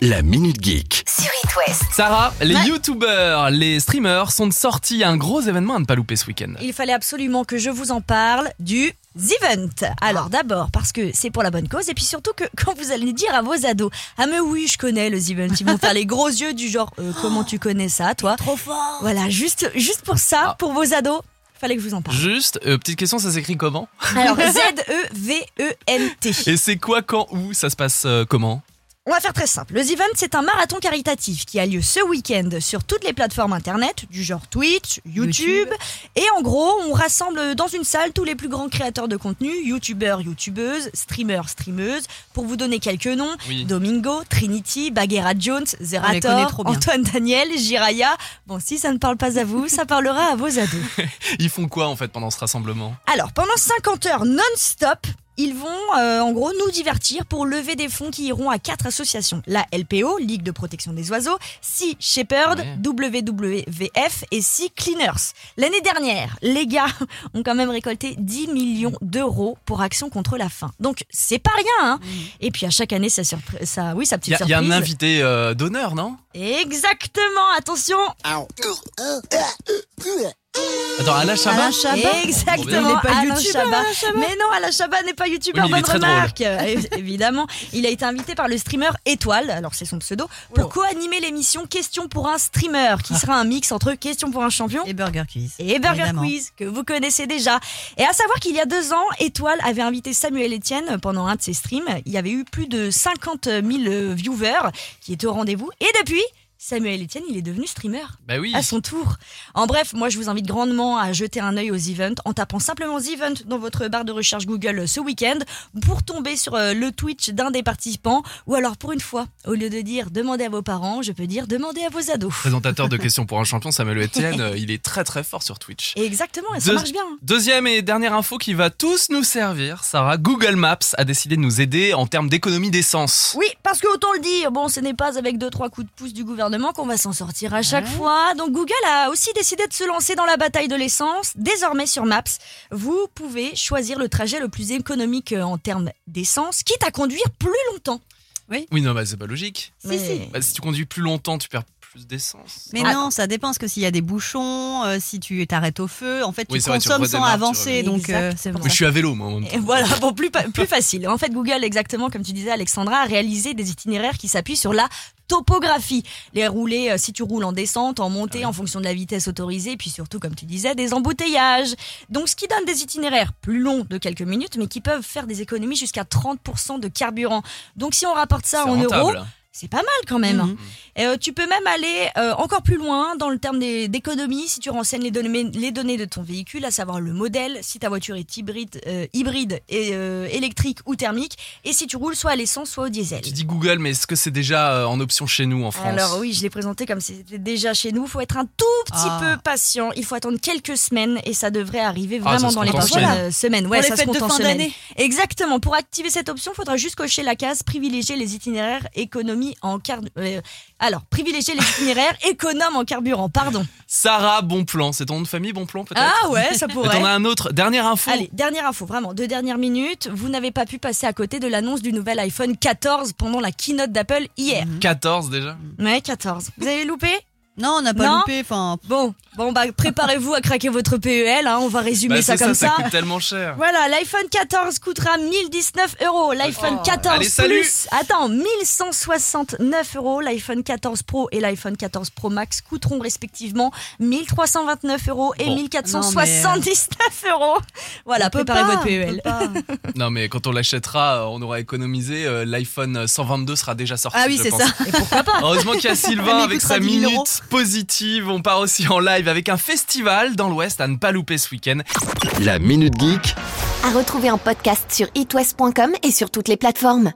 La Minute Geek. sur It West. Sarah, les Ouais. youtubeurs, les streamers sont sortis un gros événement à ne pas louper ce week-end. Il fallait absolument que je vous en parle du The Event. Alors d'abord parce que c'est pour la bonne cause et puis surtout que quand vous allez dire à vos ados ah mais oui je connais le The Event ils vont faire les gros yeux du genre Euh, comment tu connais ça toi? Trop fort. voilà juste juste pour ça Ah. pour vos ados fallait que je vous en parle Juste, euh, petite question, ça s'écrit comment? Alors Z E V E N T Et c'est quoi, quand, où Ça se passe euh, comment? On va faire très simple. Le The Event, c'est un marathon caritatif qui a lieu ce week-end sur toutes les plateformes internet, du genre Twitch, YouTube. Et en gros, on rassemble dans une salle tous les plus grands créateurs de contenu, youtubeurs, youtubeuses, streamers, streameuses. Pour vous donner quelques noms, Oui. Domingo, Trinity, Bagheera Jones, Zerator. Antoine Daniel, Jiraya. Bon, si ça ne parle pas à vous, ça parlera à vos ados. Ils font quoi en fait pendant ce rassemblement? Alors, pendant 50 heures non-stop, ils vont euh, en gros nous divertir pour lever des fonds qui iront à quatre associations. La LPO, Ligue de protection des oiseaux, Sea Shepherd, Ouais. WWF et Sea Cleaners. L'année dernière, les gars ont quand même récolté 10 millions d'euros pour Action contre la faim. Donc, c'est pas rien, hein Et puis à chaque année, ça, ça oui, sa Il petite y, a- y a surprise. un invité euh, d'honneur, non? Exactement, attention Attends, Alain Chabat Alain Chabat Exactement, Il pas Alain Chabat. Chabat Mais non, Alain Chabat n'est pas youtubeur, Oui, bonne remarque. Euh, Évidemment, il a été invité par le streamer Étoile, alors c'est son pseudo, pour co-animer l'émission Question pour un streamer, qui sera un mix entre Question pour un champion Et Burger Quiz. et Burger Évidemment. Quiz, que vous connaissez déjà. Et à savoir qu'il y a deux ans, Étoile avait invité Samuel Etienne pendant un de ses streams. Il y avait eu plus de 50 000 viewers qui étaient au rendez-vous. Et depuis, Samuel Etienne, il est devenu streamer Bah oui. à son tour. En bref, moi je vous invite grandement à jeter un œil aux events en tapant simplement The Event dans votre barre de recherche Google ce week-end pour tomber sur euh, le Twitch d'un des participants ou alors pour une fois, au lieu de dire demandez à vos parents, je peux dire demandez à vos ados. Présentateur de questions pour un champion, Samuel Etienne, euh, il est très très fort sur Twitch. Et exactement, et ça Deux- marche bien. hein. Deuxième et dernière info qui va tous nous servir, Sarah, Google Maps a décidé de nous aider en termes d'économie d'essence. Oui, parce que autant le dire, bon, ce n'est pas avec deux trois coups de pouce du gouvernement qu'on va s'en sortir à chaque fois. Donc Google a aussi décidé de se lancer dans la bataille de l'essence. Désormais sur Maps, vous pouvez choisir le trajet le plus économique euh, en termes d'essence, quitte à conduire plus longtemps. Oui, non, bah c'est pas logique. Mais- si. Bah, si tu conduis plus longtemps, tu perds plus d'essence. Mais Ah. non, ça dépend parce que s'il y a des bouchons, euh, si tu t'arrêtes au feu, en fait, tu Oui, c'est vrai, tu consommes sans avancer. Donc, euh, c'est je suis à vélo, moi. en même temps. Et voilà, bon, plus, facile. En fait, Google, exactement comme tu disais, Alexandra, a réalisé des itinéraires qui s'appuient sur la topographie. Les rouler, euh, si tu roules en descente, en montée, en fonction de la vitesse autorisée, puis surtout, comme tu disais, des embouteillages. Donc, ce qui donne des itinéraires plus longs de quelques minutes, mais qui peuvent faire des économies jusqu'à 30% de carburant. Donc, si on rapporte ça en euros. C'est pas mal quand même. Mhm. Euh, tu peux même aller euh, encore plus loin dans le terme des- d'économie si tu renseignes les données, les données de ton véhicule, à savoir le modèle, si ta voiture est hybride, euh, hybride et euh, électrique ou thermique, et si tu roules soit à l'essence, soit au diesel. Tu dis Google, mais est-ce que c'est déjà euh, en option chez nous en France? Alors oui, je l'ai présenté comme c'était déjà chez nous. Il faut être un tout petit Ah. peu patient. Il faut attendre quelques semaines et ça devrait arriver Ah, ça vraiment dans les prochaines semaines. semaines. Ouais, Pour les ça se compte de en fin semaines. d'année. Exactement. Pour activer cette option, il faudra juste cocher la case privilégier les itinéraires économie en car... euh, alors, privilégier les itinéraires économes en carburant, pardon. Sarah Bonplan, c'est ton nom de famille Bonplan peut-être Ah ouais, ça pourrait. T'en as un autre. Dernière info. Allez, dernière info, vraiment, deux dernières minutes. Vous n'avez pas pu passer à côté de l'annonce du nouvel iPhone 14 pendant la keynote d'Apple hier. 14 déjà. Ouais, 14. Vous avez loupé? Non, on n'a pas Non. loupé. Enfin, Bon, bon bah préparez-vous à craquer votre PEL, hein, on va résumer Bah, ça comme ça, ça. ça coûte tellement cher. Voilà, l'iPhone 14 coûtera 1019 euros. L'iPhone Oh. 14 Allez. Plus, attends, 1169 euros. L'iPhone 14 Pro et l'iPhone 14 Pro Max coûteront respectivement 1329 euros et Bon. 1479 euros. Voilà, on peut préparez pas, votre E on PEL. Non mais quand on l'achètera, euh, on aura économisé. euh, L'iPhone 122 sera déjà sorti. Ah oui, c'est ça. Et pourquoi pas Heureusement qu'il y a Sylvain avec sa 10 000 euros. minute positive. On part aussi en live avec un festival dans l'Ouest à ne pas louper ce week-end. La Minute Geek. À retrouver en podcast sur itwest.com et sur toutes les plateformes.